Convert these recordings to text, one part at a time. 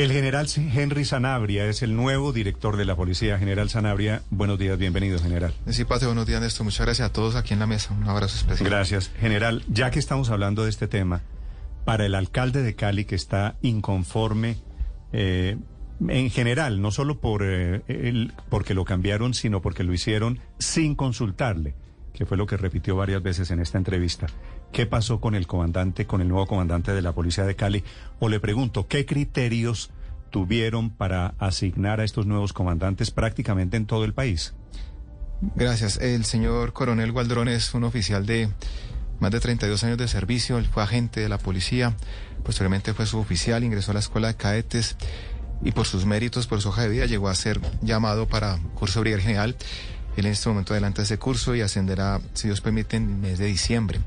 El general Henry Sanabria es el nuevo director de la Policía. General Sanabria, buenos días, bienvenido, general. Sí, Pate, buenos días, Néstor. Muchas gracias a todos aquí en la mesa. Un abrazo especial. Gracias. General, ya que estamos hablando de este tema, para el alcalde de Cali que está inconforme, eh, en general, no solo por eh, el, porque lo cambiaron, sino porque lo hicieron sin consultarle, que fue lo que repitió varias veces en esta entrevista. ¿Qué pasó con el comandante, con el nuevo comandante de la Policía de Cali? O le pregunto, ¿qué criterios tuvieron para asignar a estos nuevos comandantes prácticamente en todo el país? Gracias. El señor coronel Gualdrón es un oficial de más de 32 años de servicio, él fue agente de la policía, posteriormente fue suboficial, ingresó a la escuela de cadetes y por sus méritos, por su hoja de vida, llegó a ser llamado para curso brigadier general. Él en este momento adelanta ese curso y ascenderá, si Dios permite, en el mes de diciembre.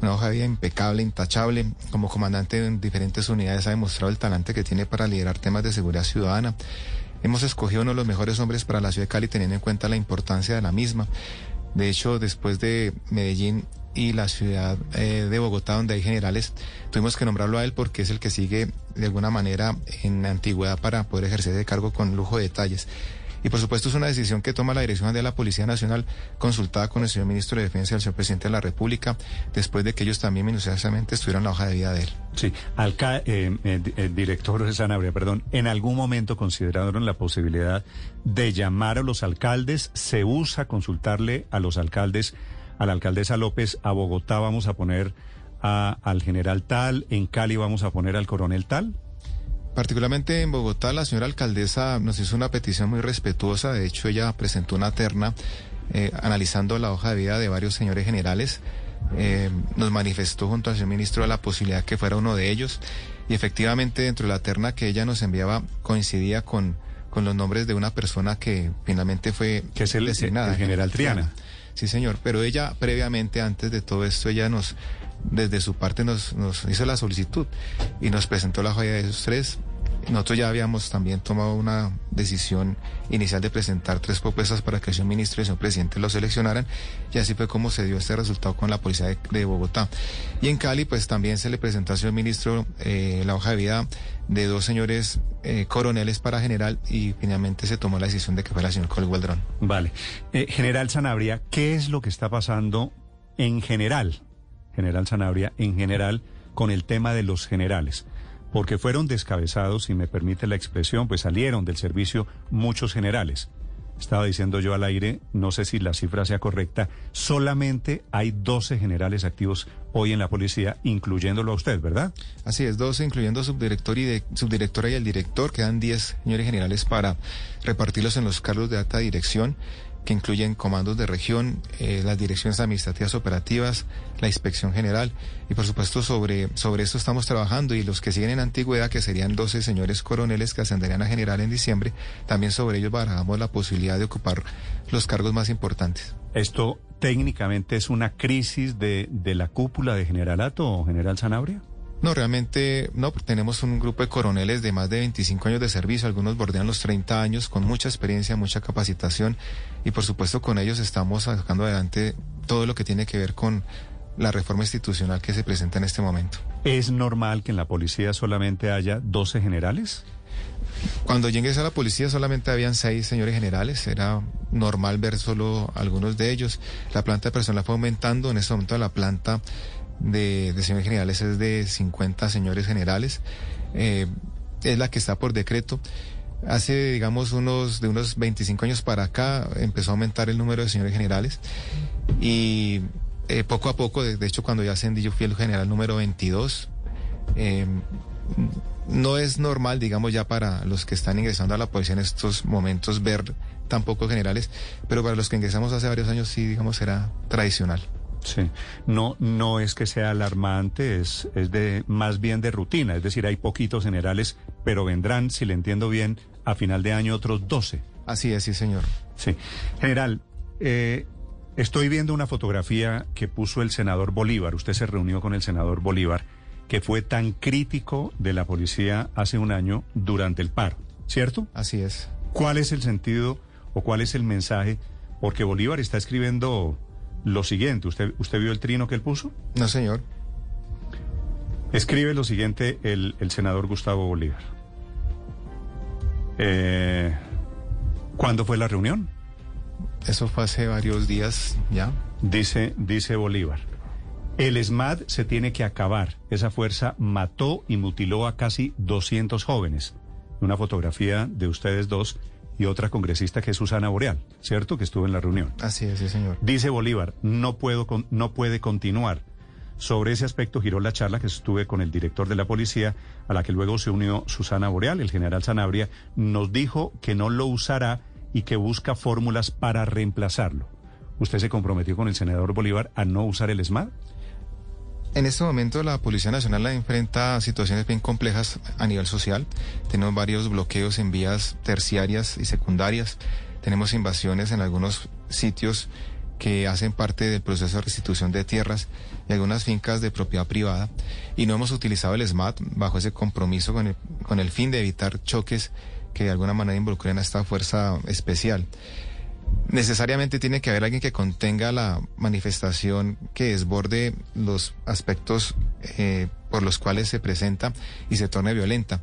Una hoja de vida impecable, intachable. Como comandante en diferentes unidades ha demostrado el talante que tiene para liderar temas de seguridad ciudadana. Hemos escogido uno de los mejores hombres para la ciudad de Cali teniendo en cuenta la importancia de la misma. De hecho, después de Medellín y la ciudad eh, de Bogotá, donde hay generales, tuvimos que nombrarlo a él porque es el que sigue de alguna manera en antigüedad para poder ejercer ese cargo con lujo de detalles. Y por supuesto es una decisión que toma la Dirección de la Policía Nacional consultada con el señor ministro de Defensa y el señor presidente de la República, después de que ellos también minuciosamente estuvieran la hoja de vida de él. Sí, Alca eh, eh, el director de Sanabria, perdón, ¿en algún momento consideraron la posibilidad de llamar a los alcaldes? ¿Se usa consultarle a los alcaldes, a la alcaldesa López, a Bogotá vamos a poner al general tal, en Cali vamos a poner al coronel tal? Particularmente en Bogotá, la señora alcaldesa nos hizo una petición muy respetuosa. De hecho, ella presentó una terna eh, analizando la hoja de vida de varios señores generales. Eh, nos manifestó junto al señor ministro la posibilidad que fuera uno de ellos. Y efectivamente, dentro de la terna que ella nos enviaba, coincidía con, con los nombres de una persona que finalmente fue que es el, designada. El general Triana. Sí, señor. Pero ella, previamente, antes de todo esto, ella nos desde su parte nos, hizo la solicitud y nos presentó la joya de esos tres. Nosotros ya habíamos también tomado una decisión inicial de presentar tres propuestas para que señor ministro y señor presidente lo seleccionaran y así fue como se dio este resultado con la policía de, Bogotá. Y en Cali pues también se le presentó al señor ministro eh, la hoja de vida de dos señores eh, coroneles para general y finalmente se tomó la decisión de que fuera el señor Gualdrón. Vale. Eh, general Sanabria, ¿qué es lo que está pasando en general general Sanabria, en general con el tema de los generales, porque fueron descabezados, si me permite la expresión, pues salieron del servicio muchos generales. Estaba diciendo yo al aire, no sé si la cifra sea correcta, solamente hay 12 generales activos hoy en la policía, incluyéndolo a usted, ¿verdad? Así es, 12, incluyendo subdirector y de, subdirectora y el director, quedan 10 señores generales para repartirlos en los cargos de alta dirección que incluyen comandos de región, eh, las direcciones administrativas operativas, la inspección general y por supuesto sobre, sobre esto estamos trabajando y los que siguen en antigüedad, que serían 12 señores coroneles que ascenderían a general en diciembre, también sobre ellos barajamos la posibilidad de ocupar los cargos más importantes. ¿Esto técnicamente es una crisis de, de la cúpula de generalato o general Sanabria? No, realmente no, tenemos un grupo de coroneles de más de 25 años de servicio, algunos bordean los 30 años, con mucha experiencia, mucha capacitación y por supuesto con ellos estamos sacando adelante todo lo que tiene que ver con la reforma institucional que se presenta en este momento. ¿Es normal que en la policía solamente haya 12 generales? Cuando llegué a la policía solamente habían seis señores generales, era normal ver solo algunos de ellos. La planta de personal fue aumentando, en este momento la planta de, señores generales es de 50 señores generales. Eh, es la que está por decreto. Hace, digamos, unos de unos 25 años para acá empezó a aumentar el número de señores generales y eh, poco a poco, de, hecho, cuando ya ascendí yo fui el general número 22. Eh, no es normal, digamos, ya para los que están ingresando a la policía en estos momentos ver tan pocos generales, pero para los que ingresamos hace varios años sí, digamos, era tradicional. Sí, no, no es que sea alarmante, es, es de más bien de rutina, es decir, hay poquitos generales, pero vendrán, si le entiendo bien, a final de año otros 12. Así es, sí, señor. Sí. General, eh, estoy viendo una fotografía que puso el senador Bolívar, usted se reunió con el senador Bolívar, que fue tan crítico de la policía hace un año durante el paro, ¿cierto? Así es. ¿Cuál es el sentido o cuál es el mensaje? Porque Bolívar está escribiendo lo siguiente. ¿Usted, ¿Usted vio el trino que él puso? No, señor. Escribe lo siguiente el, el senador Gustavo Bolívar. Eh, ¿Cuándo fue la reunión? Eso fue hace varios días ya. Dice, dice Bolívar. El ESMAD se tiene que acabar. Esa fuerza mató y mutiló a casi 200 jóvenes. Una fotografía de ustedes dos y otra congresista que es Susana Boreal, ¿cierto? Que estuvo en la reunión. Así es, sí, señor. Dice Bolívar, no, puedo, no puede continuar. Sobre ese aspecto giró la charla que estuve con el director de la policía, a la que luego se unió Susana Boreal, el general Sanabria, nos dijo que no lo usará y que busca fórmulas para reemplazarlo. ¿Usted se comprometió con el senador Bolívar a no usar el SMAD? En este momento la Policía Nacional enfrenta a situaciones bien complejas a nivel social. Tenemos varios bloqueos en vías terciarias y secundarias. Tenemos invasiones en algunos sitios que hacen parte del proceso de restitución de tierras y algunas fincas de propiedad privada. Y no hemos utilizado el SMAT bajo ese compromiso con el, con el fin de evitar choques que de alguna manera involucren a esta fuerza especial necesariamente tiene que haber alguien que contenga la manifestación que desborde los aspectos eh, por los cuales se presenta y se torne violenta.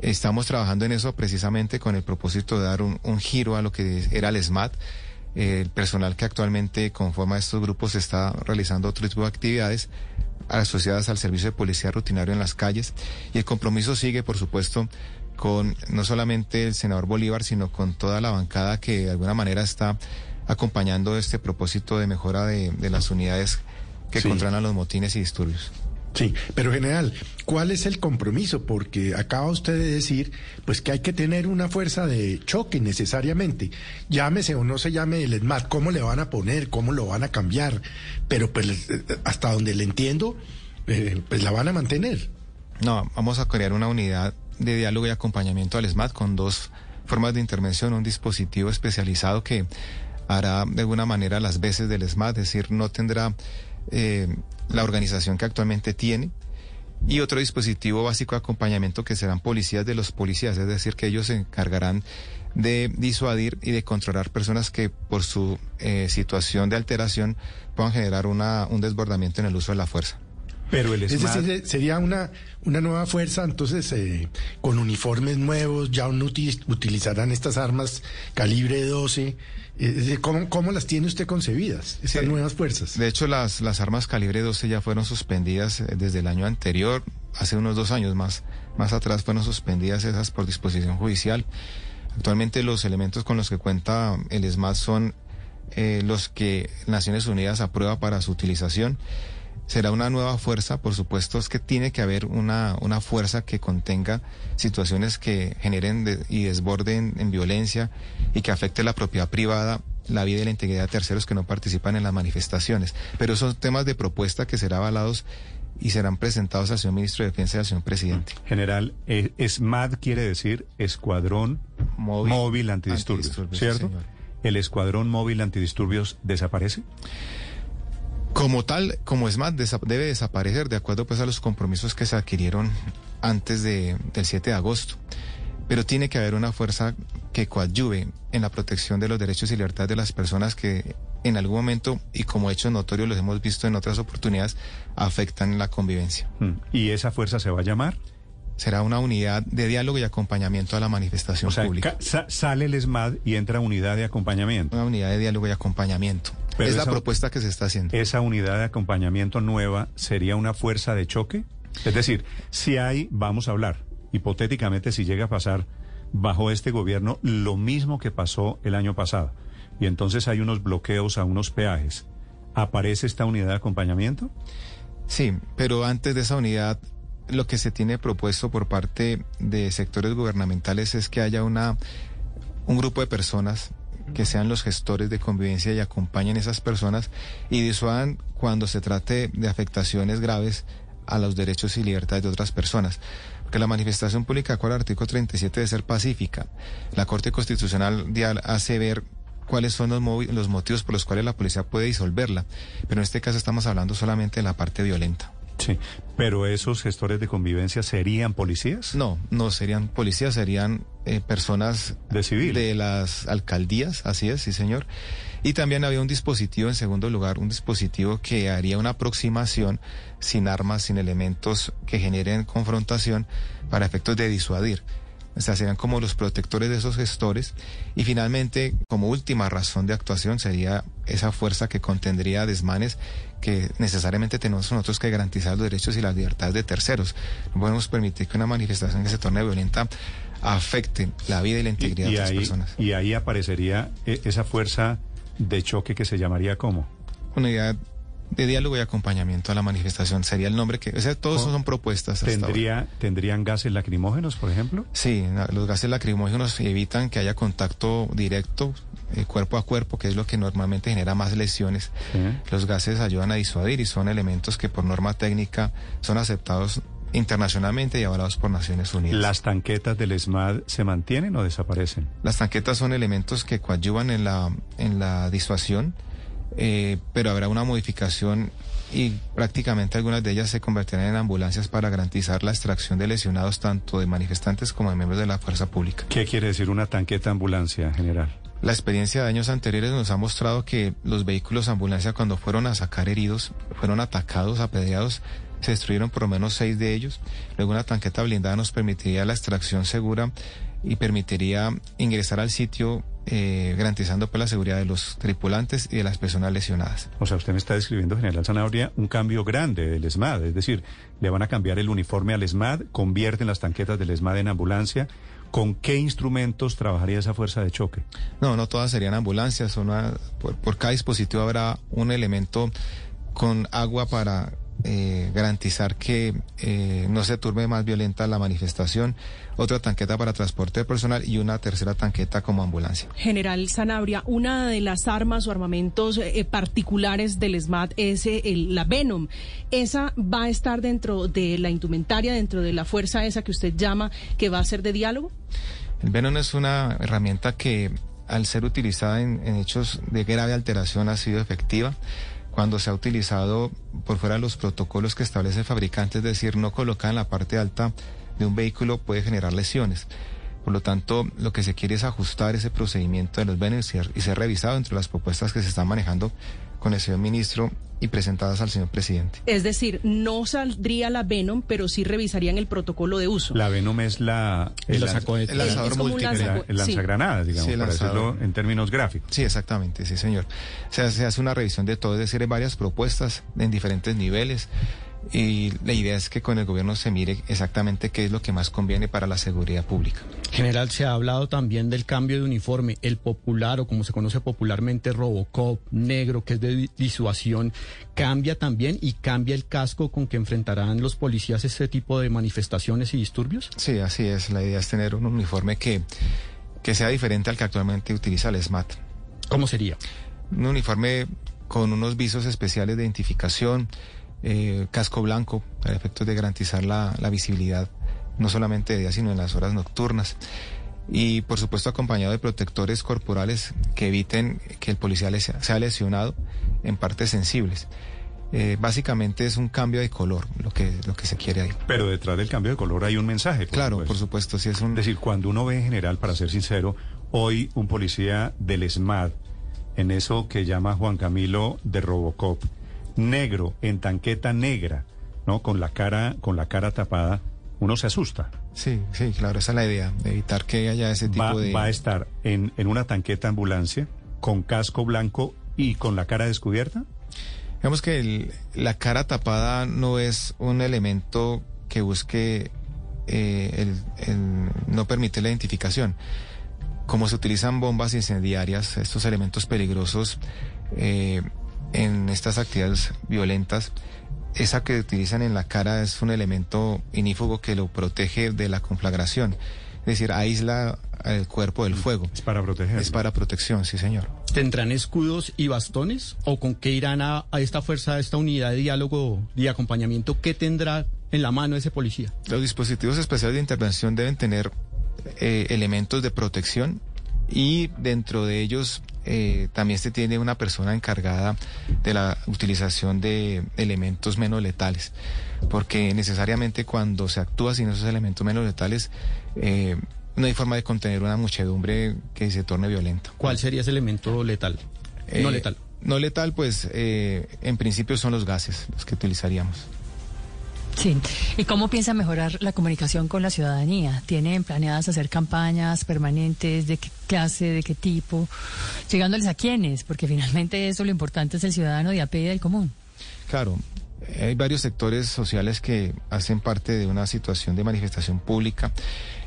Estamos trabajando en eso precisamente con el propósito de dar un, giro a lo que era el SMAT. el personal que actualmente conforma estos grupos está realizando otro tipo de actividades asociadas al servicio de policía rutinario en las calles y el compromiso sigue, por supuesto, con no solamente el senador Bolívar, sino con toda la bancada que de alguna manera está acompañando este propósito de mejora de, las unidades que controlan los motines y disturbios. Sí, pero general, ¿cuál es el compromiso? Porque acaba usted de decir, pues que hay que tener una fuerza de choque necesariamente. Llámese o no se llame el ESMAD, ¿cómo le van a poner? ¿Cómo lo van a cambiar? Pero pues hasta donde le entiendo, eh, pues la van a mantener. No, vamos a crear una unidad de diálogo y acompañamiento al SMAT con dos formas de intervención, un dispositivo especializado que hará de alguna manera las veces del SMAT, es decir, no tendrá eh, la organización que actualmente tiene, y otro dispositivo básico de acompañamiento que serán policías de los policías, es decir, que ellos se encargarán de disuadir y de controlar personas que por su eh, situación de alteración puedan generar una, un desbordamiento en el uso de la fuerza. Pero el Es decir, sería una, una nueva fuerza, entonces, eh, con uniformes nuevos, ya no utilizarán estas armas calibre 12. ¿cómo, ¿cómo, las tiene usted concebidas, estas nuevas fuerzas? De hecho, las, las armas calibre 12 ya fueron suspendidas eh, desde el año anterior, hace unos dos años más, más atrás fueron suspendidas esas por disposición judicial. Actualmente los elementos con los que cuenta el SMAT son eh, los que Naciones Unidas aprueba para su utilización será una nueva fuerza, por supuesto, es que tiene que haber una, una fuerza que contenga situaciones que generen y desborden en violencia y que afecte la propiedad privada, la vida y la integridad de terceros que no participan en las manifestaciones. Pero son temas de propuesta que serán avalados y serán presentados al señor ministro de Defensa y al señor presidente. General, eh, ESMAD quiere decir Escuadrón Móvil, Antidisturbios, ¿cierto? ¿El Escuadrón Móvil Antidisturbios desaparece? Como tal, como es más, debe desaparecer de acuerdo pues a los compromisos que se adquirieron antes de, del 7 de agosto. Pero tiene que haber una fuerza que coadyuve en la protección de los derechos y libertades de las personas que en algún momento, y como hechos notorios los hemos visto en otras oportunidades, afectan la convivencia. Mm. ¿Y esa fuerza se va a llamar? será una unidad de diálogo y acompañamiento a la manifestación pública. sale el ESMAD y entra unidad de acompañamiento. Una unidad de diálogo y acompañamiento. Es la propuesta que se está haciendo. ¿Esa unidad de acompañamiento nueva sería una fuerza de choque? Es decir, si hay, vamos a hablar, hipotéticamente si llega a pasar bajo este gobierno lo mismo que pasó el año pasado, y entonces hay unos bloqueos a unos peajes, ¿aparece esta unidad de acompañamiento? Sí, pero antes de esa unidad lo que se tiene propuesto por parte de sectores gubernamentales es que haya una un grupo de personas que sean los gestores de convivencia y acompañen a esas personas y disuadan cuando se trate de afectaciones graves a los derechos y libertades de otras personas. Porque la manifestación pública el artículo 37 debe ser pacífica. La Corte Constitucional hace ver cuáles son los, los motivos por los cuales la policía puede disolverla. Pero en este caso estamos hablando solamente de la parte violenta. Sí, pero esos gestores de convivencia serían policías? No, no serían policías, serían eh, personas de civil. De las alcaldías, así es, sí señor. Y también había un dispositivo, en segundo lugar, un dispositivo que haría una aproximación sin armas, sin elementos que generen confrontación para efectos de disuadir. O sea, serían como los protectores de esos gestores. Y finalmente, como última razón de actuación, sería esa fuerza que contendría desmanes que necesariamente tenemos nosotros que garantizar los derechos y las libertades de terceros. No podemos permitir que una manifestación que se torne violenta afecte la vida y la integridad de las personas. Y ahí aparecería eh, esa fuerza de choque que se llamaría ¿cómo? Unidad de diálogo y acompañamiento a la manifestación. Sería el nombre que... O sea, todos son propuestas. ¿Tendría, ¿Tendrían gases lacrimógenos, por ejemplo? Sí, los gases lacrimógenos evitan que haya contacto directo, eh, cuerpo a cuerpo, que es lo que normalmente genera más lesiones. Los gases ayudan a disuadir y son elementos que por norma técnica son aceptados internacionalmente y avalados por Naciones Unidas. ¿Las tanquetas del ESMAD se mantienen o desaparecen? Las tanquetas son elementos que coadyuvan en la, en la disuasión eh, pero habrá una modificación y prácticamente algunas de ellas se convertirán en ambulancias para garantizar la extracción de lesionados tanto de manifestantes como de miembros de la fuerza pública. ¿Qué quiere decir una tanqueta ambulancia, general? La experiencia de años anteriores nos ha mostrado que los vehículos ambulancia cuando fueron a sacar heridos, fueron atacados, apedreados, se destruyeron por lo menos seis de ellos. Luego una tanqueta blindada nos permitiría la extracción segura y permitiría ingresar al sitio eh, garantizando pues, la seguridad de los tripulantes y de las personas lesionadas. O sea, usted me está describiendo, General Zanabria, un cambio grande del ESMAD, es decir, le van a cambiar el uniforme al ESMAD, convierten las tanquetas del ESMAD en ambulancia. ¿Con qué instrumentos trabajaría esa fuerza de choque? No, no todas serían ambulancias, por, por cada dispositivo habrá un elemento con agua para eh, garantizar que eh, no se turbe más violenta la manifestación, otra tanqueta para transporte personal y una tercera tanqueta como ambulancia. General Sanabria, una de las armas o armamentos eh, particulares del SMAT es la Venom. ¿Esa va a estar dentro de la indumentaria, dentro de la fuerza esa que usted llama que va a ser de diálogo? El Venom es una herramienta que al ser utilizada en hechos de grave alteración ha sido efectiva cuando se ha utilizado por fuera los protocolos que establece el fabricante, es decir, no colocada en la parte alta de un vehículo puede generar lesiones. Por lo tanto, lo que se quiere es ajustar ese procedimiento de los beneficiarios y ser revisado entre las propuestas que se están manejando con el señor ministro y presentadas al señor presidente. Es decir, no saldría la Venom, pero sí revisarían el protocolo de uso. La Venom es la el, lanzador múltiple, el lanzagranadas, digamos, para decirlo en términos gráficos. Sí, exactamente, sí, señor. O sea, se hace una revisión de todo, es decir, hay varias propuestas en diferentes niveles. Y la idea es que con el gobierno se mire exactamente qué es lo que más conviene para la seguridad pública. General, se ha hablado también del cambio de uniforme, el popular o como se conoce popularmente Robocop, negro, que es de disuasión, cambia también y cambia el casco con que enfrentarán los policías este tipo de manifestaciones y disturbios. Sí, así es. La idea es tener un uniforme que, que sea diferente al que actualmente utiliza el SMAT. ¿Cómo sería? Un uniforme con unos visos especiales de identificación eh, casco blanco para efectos de garantizar la, visibilidad no solamente de día sino en las horas nocturnas y por supuesto acompañado de protectores corporales que eviten que el policía sea lesionado en partes sensibles. Eh, básicamente es un cambio de color lo que, lo que se quiere ahí. Pero detrás del cambio de color hay un mensaje. claro, por supuesto, sí es un... Es decir, cuando uno ve en general, para ser sincero, hoy un policía del SMAD, en eso que llama Juan Camilo de Robocop, negro en tanqueta negra, ¿no? Con la cara, con la cara tapada, uno se asusta. Sí, sí, claro, esa es la idea, evitar que haya ese tipo de... Va a estar en, en una tanqueta ambulancia, con casco blanco y con la cara descubierta. Digamos que la cara tapada no es un elemento que busque eh, el, no permite la identificación. Como se utilizan bombas incendiarias, estos elementos peligrosos eh, en estas actividades violentas, esa que utilizan en la cara es un elemento inífugo que lo protege de la conflagración. Es decir, aísla el cuerpo del fuego. Es para proteger. Es para protección, sí, señor. ¿Tendrán escudos y bastones? ¿O con qué irán a, esta fuerza, a esta unidad de diálogo y acompañamiento? ¿Qué tendrá en la mano ese policía? Los dispositivos especiales de intervención deben tener eh, elementos de protección y dentro de ellos eh, también se tiene una persona encargada de la utilización de elementos menos letales, porque necesariamente cuando se actúa sin esos elementos menos letales, eh, no hay forma de contener una muchedumbre que se torne violenta. ¿Cuál sería ese elemento letal? no eh, letal. No letal, pues en principio son los gases los que utilizaríamos. Sí. ¿Y cómo piensa mejorar la comunicación con la ciudadanía? ¿Tienen planeadas hacer campañas permanentes? ¿De qué clase? ¿De qué tipo? ¿Llegándoles a quiénes? Porque finalmente eso lo importante es el ciudadano de a pie del común. Claro. Hay varios sectores sociales que hacen parte de una situación de manifestación pública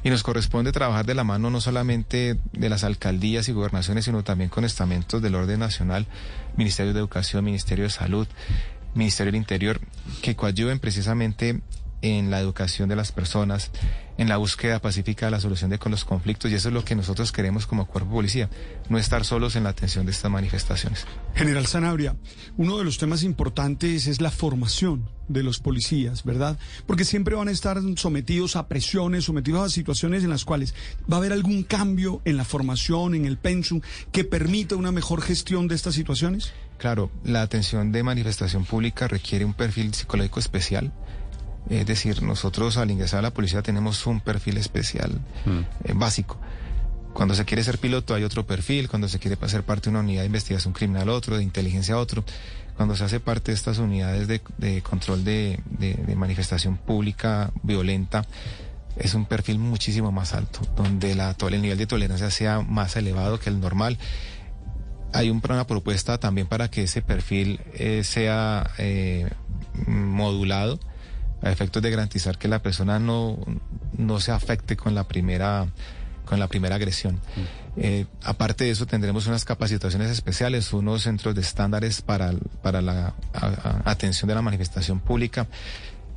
y nos corresponde trabajar de la mano no solamente de las alcaldías y gobernaciones, sino también con estamentos del orden nacional, Ministerio de Educación, Ministerio de Salud, Ministerio del Interior, que coadyuven precisamente en la educación de las personas, en la búsqueda pacífica de la solución de los conflictos y eso es lo que nosotros queremos como cuerpo policía, no estar solos en la atención de estas manifestaciones. General Sanabria, uno de los temas importantes es la formación de los policías, ¿verdad? Porque siempre van a estar sometidos a presiones, sometidos a situaciones en las cuales va a haber algún cambio en la formación, en el pensum, que permita una mejor gestión de estas situaciones. Claro, la atención de manifestación pública requiere un perfil psicológico especial. Es decir, nosotros al ingresar a la policía tenemos un perfil especial mm. eh, básico. Cuando se quiere ser piloto hay otro perfil, cuando se quiere ser parte de una unidad de investigación criminal otro, de inteligencia otro, cuando se hace parte de estas unidades de, control de, manifestación pública violenta, es un perfil muchísimo más alto, donde la, el nivel de tolerancia sea más elevado que el normal hay una propuesta también para que ese perfil eh, sea eh, modulado a efectos de garantizar que la persona no, no se afecte con la primera con la primera agresión. Mm. Eh, aparte de eso, tendremos unas capacitaciones especiales, unos centros de estándares para, para la atención de la manifestación pública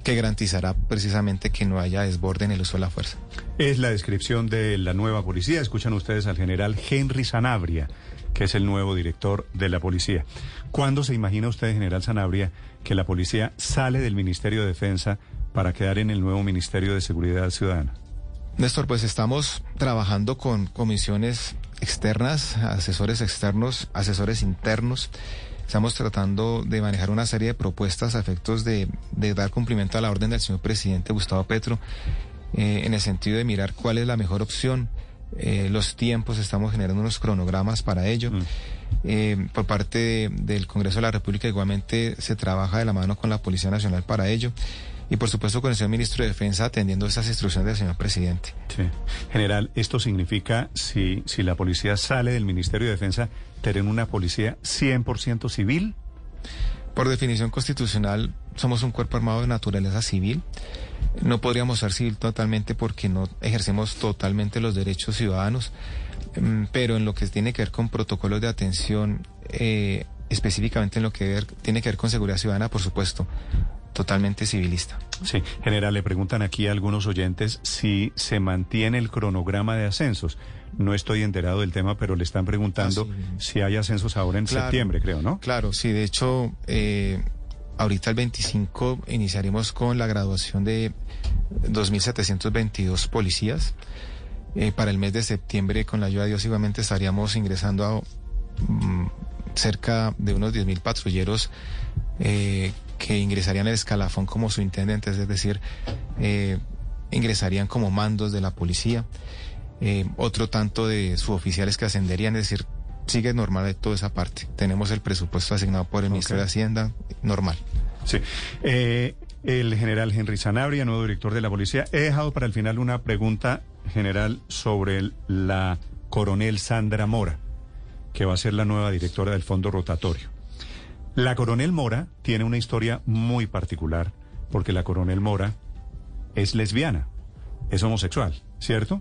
que garantizará precisamente que no haya desborde en el uso de la fuerza. Es la descripción de la nueva policía. Escuchan ustedes al general Henry Sanabria que es el nuevo director de la policía. ¿Cuándo se imagina usted, general Sanabria, que la policía sale del Ministerio de Defensa para quedar en el nuevo Ministerio de Seguridad Ciudadana? Néstor, pues estamos trabajando con comisiones externas, asesores externos, asesores internos. Estamos tratando de manejar una serie de propuestas a efectos de, dar cumplimiento a la orden del señor presidente Gustavo Petro, eh, en el sentido de mirar cuál es la mejor opción eh, los tiempos, estamos generando unos cronogramas para ello. Mm. Eh, por parte del Congreso de la República igualmente se trabaja de la mano con la Policía Nacional para ello y por supuesto con el señor ministro de Defensa atendiendo esas instrucciones del señor presidente. Sí. General, esto significa, si, si la policía sale del Ministerio de Defensa, tener una policía 100% civil. Por definición constitucional, somos un cuerpo armado de naturaleza civil. No podríamos ser civil totalmente porque no ejercemos totalmente los derechos ciudadanos, mm, pero en lo que tiene que ver con protocolos de atención, eh, específicamente en lo que tiene que ver con seguridad ciudadana, por supuesto, totalmente civilista. Sí, general, le preguntan aquí a algunos oyentes si se mantiene el cronograma de ascensos. No estoy enterado del tema, pero le están preguntando ah, si hay ascensos ahora en septiembre, creo, ¿no? Claro, sí, de hecho, eh, ahorita el 25 iniciaremos con la graduación de 2.722 policías. Eh, para el mes de septiembre, con la ayuda de Dios, igualmente estaríamos ingresando a mm, cerca de unos 10.000 patrulleros eh, que ingresarían al escalafón como subintendentes, es decir, eh, ingresarían como mandos de la policía. otro tanto de suboficiales que ascenderían, es decir, sigue normal de toda esa parte. Tenemos el presupuesto asignado por el Ministerio de Hacienda, normal. Sí. Eh, el general Henry Sanabria, nuevo director de la policía. He dejado para el final una pregunta general sobre la coronel Sandra Mora, que va a ser la nueva directora del Fondo Rotatorio. La coronel Mora tiene una historia muy particular, porque la coronel Mora es lesbiana, es homosexual, ¿cierto?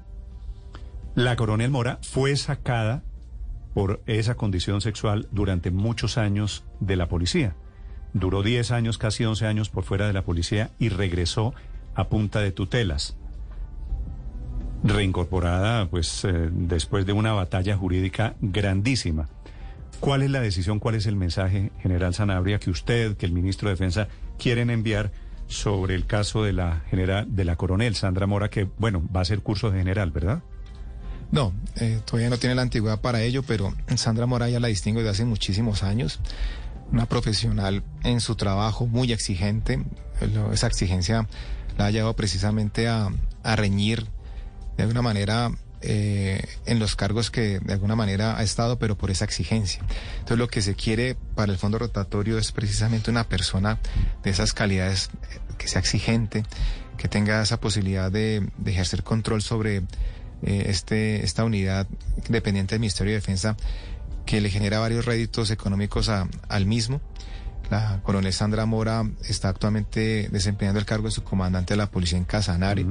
La coronel Mora fue sacada por esa condición sexual durante muchos años de la policía. Duró 10 años, casi 11 años por fuera de la policía y regresó a punta de tutelas. Reincorporada, pues, eh, después de una batalla jurídica grandísima. ¿Cuál es la decisión, cuál es el mensaje, general Sanabria, que usted, que el ministro de Defensa quieren enviar sobre el caso de la general, de la coronel Sandra Mora, que, bueno, va a ser curso de general, ¿verdad? No, eh, todavía no tiene la antigüedad para ello, pero Sandra Moraya la distingo desde hace muchísimos años. Una profesional en su trabajo muy exigente. Esa exigencia la ha llevado precisamente a, reñir de alguna manera eh, en los cargos que de alguna manera ha estado, pero por esa exigencia. Entonces lo que se quiere para el fondo rotatorio es precisamente una persona de esas calidades eh, que sea exigente, que tenga esa posibilidad de, ejercer control sobre eh, este, esta unidad dependiente del Ministerio de Defensa que le genera varios réditos económicos al mismo. La coronel Sandra Mora está actualmente desempeñando el cargo de su comandante de la policía en Casanare.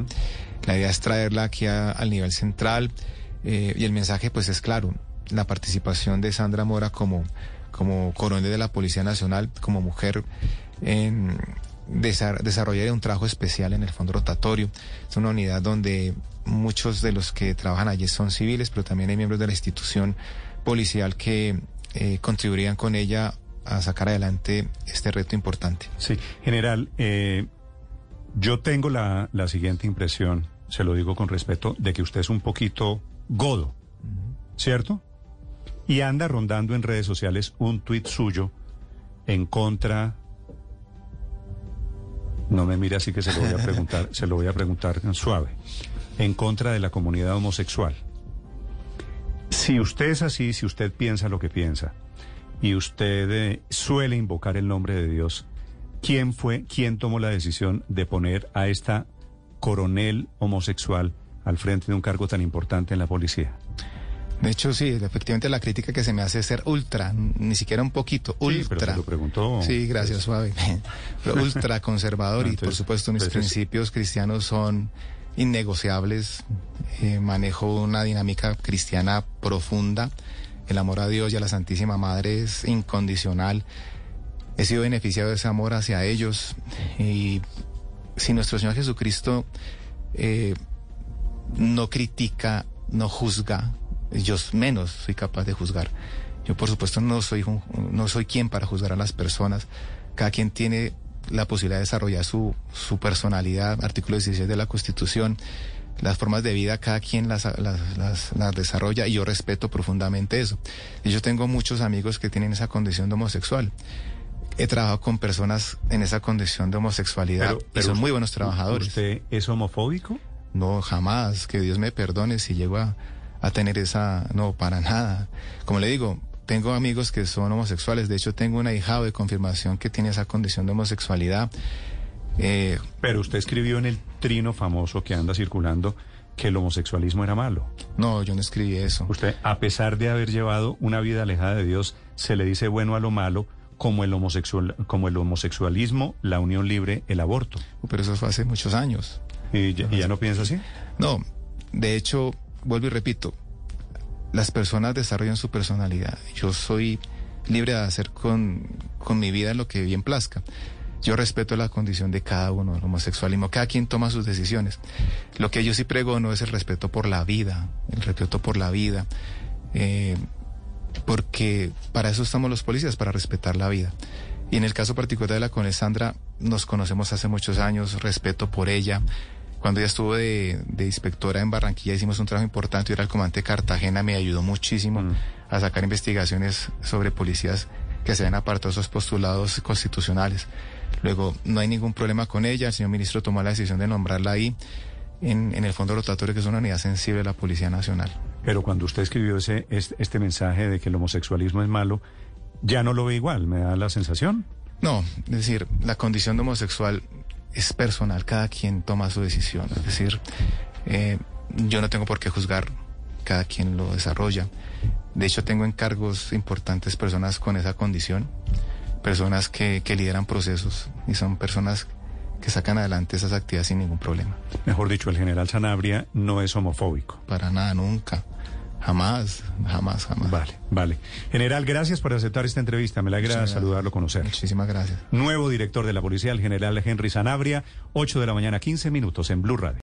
La idea es traerla aquí a- al nivel central eh, y el mensaje pues es claro, la participación de Sandra Mora como, como coronel de la Policía Nacional, como mujer en desa- desarrollar un trabajo especial en el fondo rotatorio. Es una unidad donde muchos de los que trabajan allí son civiles, pero también hay miembros de la institución policial que eh, contribuirían con ella a sacar adelante este reto importante. Sí, general, eh, yo tengo la, la siguiente impresión, se lo digo con respeto, de que usted es un poquito godo, ¿cierto? Y anda rondando en redes sociales un tuit suyo en contra... No me mire así que se lo voy a preguntar, se lo voy a preguntar suave. En contra de la comunidad homosexual. Si usted es así, si usted piensa lo que piensa, y usted eh, suele invocar el nombre de Dios, ¿quién fue, quién tomó la decisión de poner a esta coronel homosexual al frente de un cargo tan importante en la policía? De hecho, sí, efectivamente la crítica que se me hace es ser ultra, ni siquiera un poquito, Sí, pero ultra. se lo preguntó. Sí, gracias, suave. Pero ultra conservador y por supuesto mis principios cristianos son innegociables. Eh, manejo una dinámica cristiana profunda. El amor a Dios y a la Santísima Madre es incondicional. He sido beneficiado de ese amor hacia ellos y si nuestro Señor Jesucristo eh, no critica, no juzga, yo menos soy capaz de juzgar. Yo por supuesto no soy no soy quien para juzgar a las personas. Cada quien tiene la posibilidad de desarrollar su, su personalidad, artículo 16 de la Constitución, las formas de vida, cada quien las, las, las, las desarrolla y yo respeto profundamente eso. Y yo tengo muchos amigos que tienen esa condición de homosexual. He trabajado con personas en esa condición de homosexualidad y son muy buenos trabajadores. ¿Usted es homofóbico? No, jamás. Que Dios me perdone si llego a, a tener esa... No, para nada. Como le digo, tengo amigos que son homosexuales. De hecho, tengo una hija de confirmación que tiene esa condición de homosexualidad. Eh, Pero usted escribió en el trino famoso que anda circulando que el homosexualismo era malo. no, yo no escribí eso. Usted, a pesar de haber llevado una vida alejada de Dios, se le dice bueno a lo malo, como el, homosexual, como el homosexualismo, la unión libre, el aborto. Pero eso fue hace muchos años. ¿Y ya, y ya no piensa así? No, de hecho, vuelvo y repito, las personas desarrollan su personalidad. Yo soy libre de hacer con, con mi vida lo que bien plazca. Yo respeto la condición de cada uno, el homosexualismo, cada quien toma sus decisiones. Lo que yo sí pregono es el respeto por la vida, el respeto por la vida, eh, porque para eso estamos los policías, para respetar la vida. Y en el caso particular de la coronel Sandra, nos conocemos hace muchos años, respeto por ella. Cuando ella estuvo de, de inspectora en Barranquilla hicimos un trabajo importante, yo era el comandante de Cartagena, me ayudó muchísimo Mm. a sacar investigaciones sobre policías que se habían apartado de esos postulados constitucionales. Luego, no hay ningún problema con ella, el señor ministro tomó la decisión de nombrarla ahí en, en el fondo rotatorio, que es una unidad sensible de la Policía Nacional. Pero cuando usted escribió ese, este, este mensaje de que el homosexualismo es malo, ya no lo ve igual, me da la sensación. No, es decir, la condición de homosexual es personal, cada quien toma su decisión. Es decir, eh, yo no tengo por qué juzgar, cada quien lo desarrolla. De hecho, tengo en cargos importantes personas con esa condición, personas que, que lideran procesos y son personas que sacan adelante esas actividades sin ningún problema. Mejor dicho, el general Sanabria no es homofóbico. Para nada, nunca. Jamás, jamás, jamás. Vale, vale. General, gracias por aceptar esta entrevista. Me alegra Muchas gracias. saludarlo, conocer. Muchísimas gracias. Nuevo director de la policía, el general Henry Sanabria, 8 de la mañana, 15 minutos en Blue Radio.